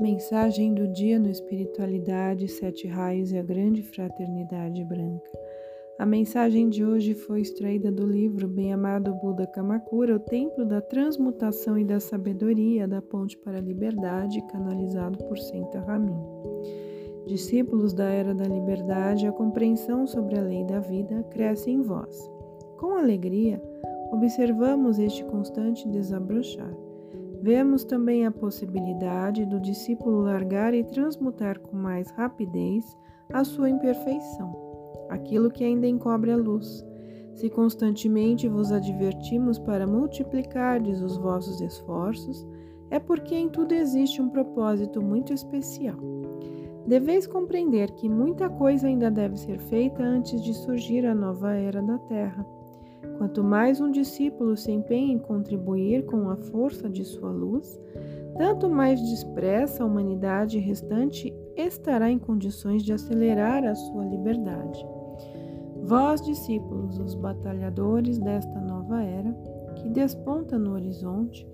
Mensagem do dia no Espiritualidade, Sete Raios e a Grande Fraternidade Branca. A mensagem de hoje foi extraída do livro Bem-amado Buda Kamakura, O Templo da Transmutação e da Sabedoria da Ponte para a Liberdade, canalizado por Senta Ramin. Discípulos da Era da Liberdade, a compreensão sobre a lei da vida cresce em vós. Com alegria, observamos este constante desabrochar Vemos também a possibilidade do discípulo largar e transmutar com mais rapidez a sua imperfeição, aquilo que ainda encobre a luz. Se constantemente vos advertimos para multiplicardes os vossos esforços, é porque em tudo existe um propósito muito especial. Deveis compreender que muita coisa ainda deve ser feita antes de surgir a nova era da Terra. Quanto mais um discípulo se empenha em contribuir com a força de sua luz, tanto mais depressa a humanidade restante estará em condições de acelerar a sua liberdade. Vós, discípulos, os batalhadores desta nova era, que desponta no horizonte,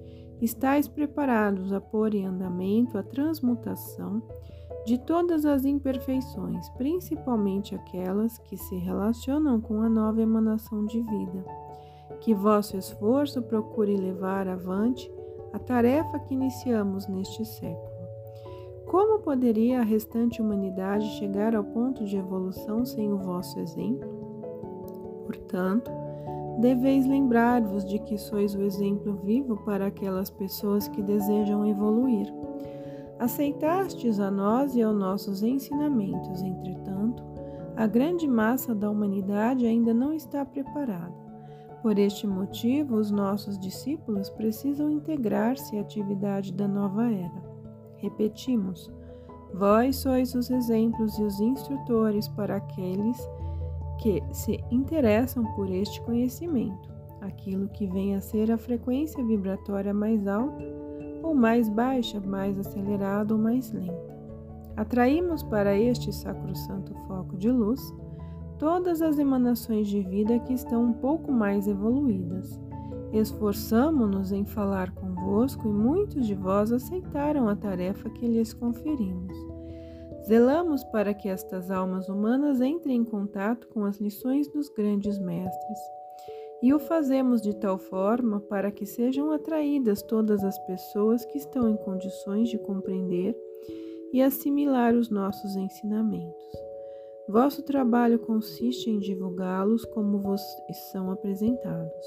estáis preparados a pôr em andamento a transmutação de todas as imperfeições, principalmente aquelas que se relacionam com a nova emanação de vida. Que vosso esforço procure levar avante a tarefa que iniciamos neste século. Como poderia a restante humanidade chegar ao ponto de evolução sem o vosso exemplo? Portanto, deveis lembrar-vos de que sois o exemplo vivo para aquelas pessoas que desejam evoluir. Aceitastes a nós e aos nossos ensinamentos, entretanto, a grande massa da humanidade ainda não está preparada. Por este motivo, os nossos discípulos precisam integrar-se à atividade da nova era. Repetimos: vós sois os exemplos e os instrutores para aqueles que se interessam por este conhecimento, aquilo que vem a ser a frequência vibratória mais alta ou mais baixa, mais acelerada ou mais lenta. Atraímos para este sacrosanto foco de luz todas as emanações de vida que estão um pouco mais evoluídas. Esforçamo-nos em falar convosco e muitos de vós aceitaram a tarefa que lhes conferimos. Zelamos para que estas almas humanas entrem em contato com as lições dos grandes mestres e o fazemos de tal forma para que sejam atraídas todas as pessoas que estão em condições de compreender e assimilar os nossos ensinamentos. Vosso trabalho consiste em divulgá-los como vos são apresentados.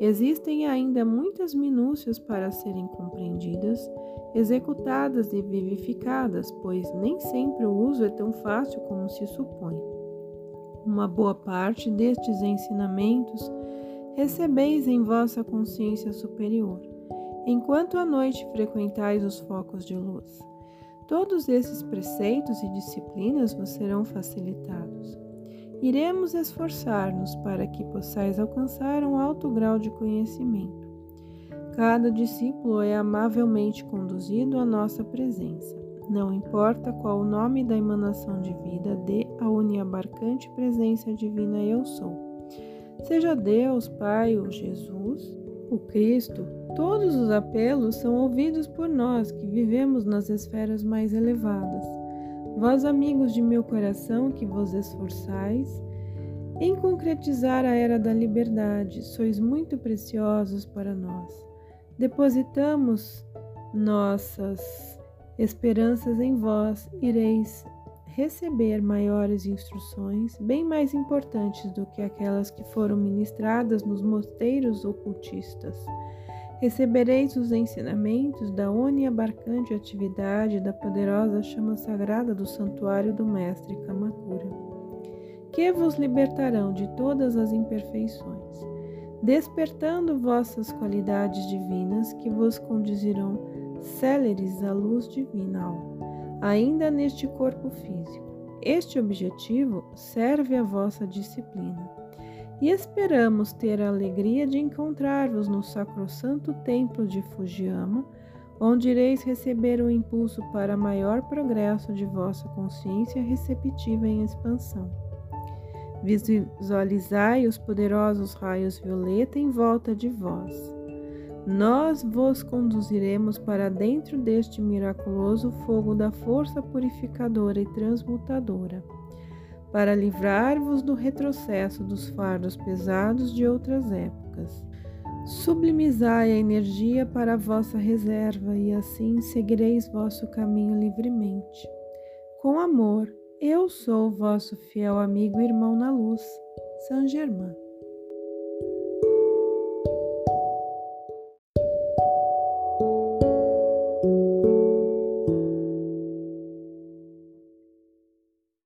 Existem ainda muitas minúcias para serem compreendidas, executadas e vivificadas, pois nem sempre o uso é tão fácil como se supõe. Uma boa parte destes ensinamentos recebeis em vossa consciência superior, enquanto à noite frequentais os focos de luz. Todos esses preceitos e disciplinas vos serão facilitados. Iremos esforçar-nos para que possais alcançar um alto grau de conhecimento. Cada discípulo é amavelmente conduzido à nossa presença. Não importa qual o nome da emanação de vida, dê a uniabarcante presença divina Eu Sou Seja Deus, Pai ou Jesus, o Cristo, todos os apelos são ouvidos por nós que vivemos nas esferas mais elevadas. Vós, amigos de meu coração, que vos esforçais em concretizar a era da liberdade, sois muito preciosos para nós. Depositamos nossas esperanças em vós, ireis receber maiores instruções, bem mais importantes do que aquelas que foram ministradas nos mosteiros ocultistas. Recebereis os ensinamentos da oniabarcante atividade da poderosa chama sagrada do santuário do Mestre Kamakura, que vos libertarão de todas as imperfeições, despertando vossas qualidades divinas que vos conduzirão céleres à luz divina ainda neste corpo físico. Este objetivo serve à vossa disciplina. E esperamos ter a alegria de encontrar-vos no sacrosanto templo de Fujiyama, onde ireis receber o impulso para maior progresso de vossa consciência receptiva em expansão. Visualizai os poderosos raios violeta em volta de vós. Nós vos conduziremos para dentro deste miraculoso fogo da força purificadora e transmutadora, para livrar-vos do retrocesso dos fardos pesados de outras épocas. Sublimizai a energia para a vossa reserva e assim seguireis vosso caminho livremente. Com amor, eu sou vosso fiel amigo e irmão na luz, Saint Germain.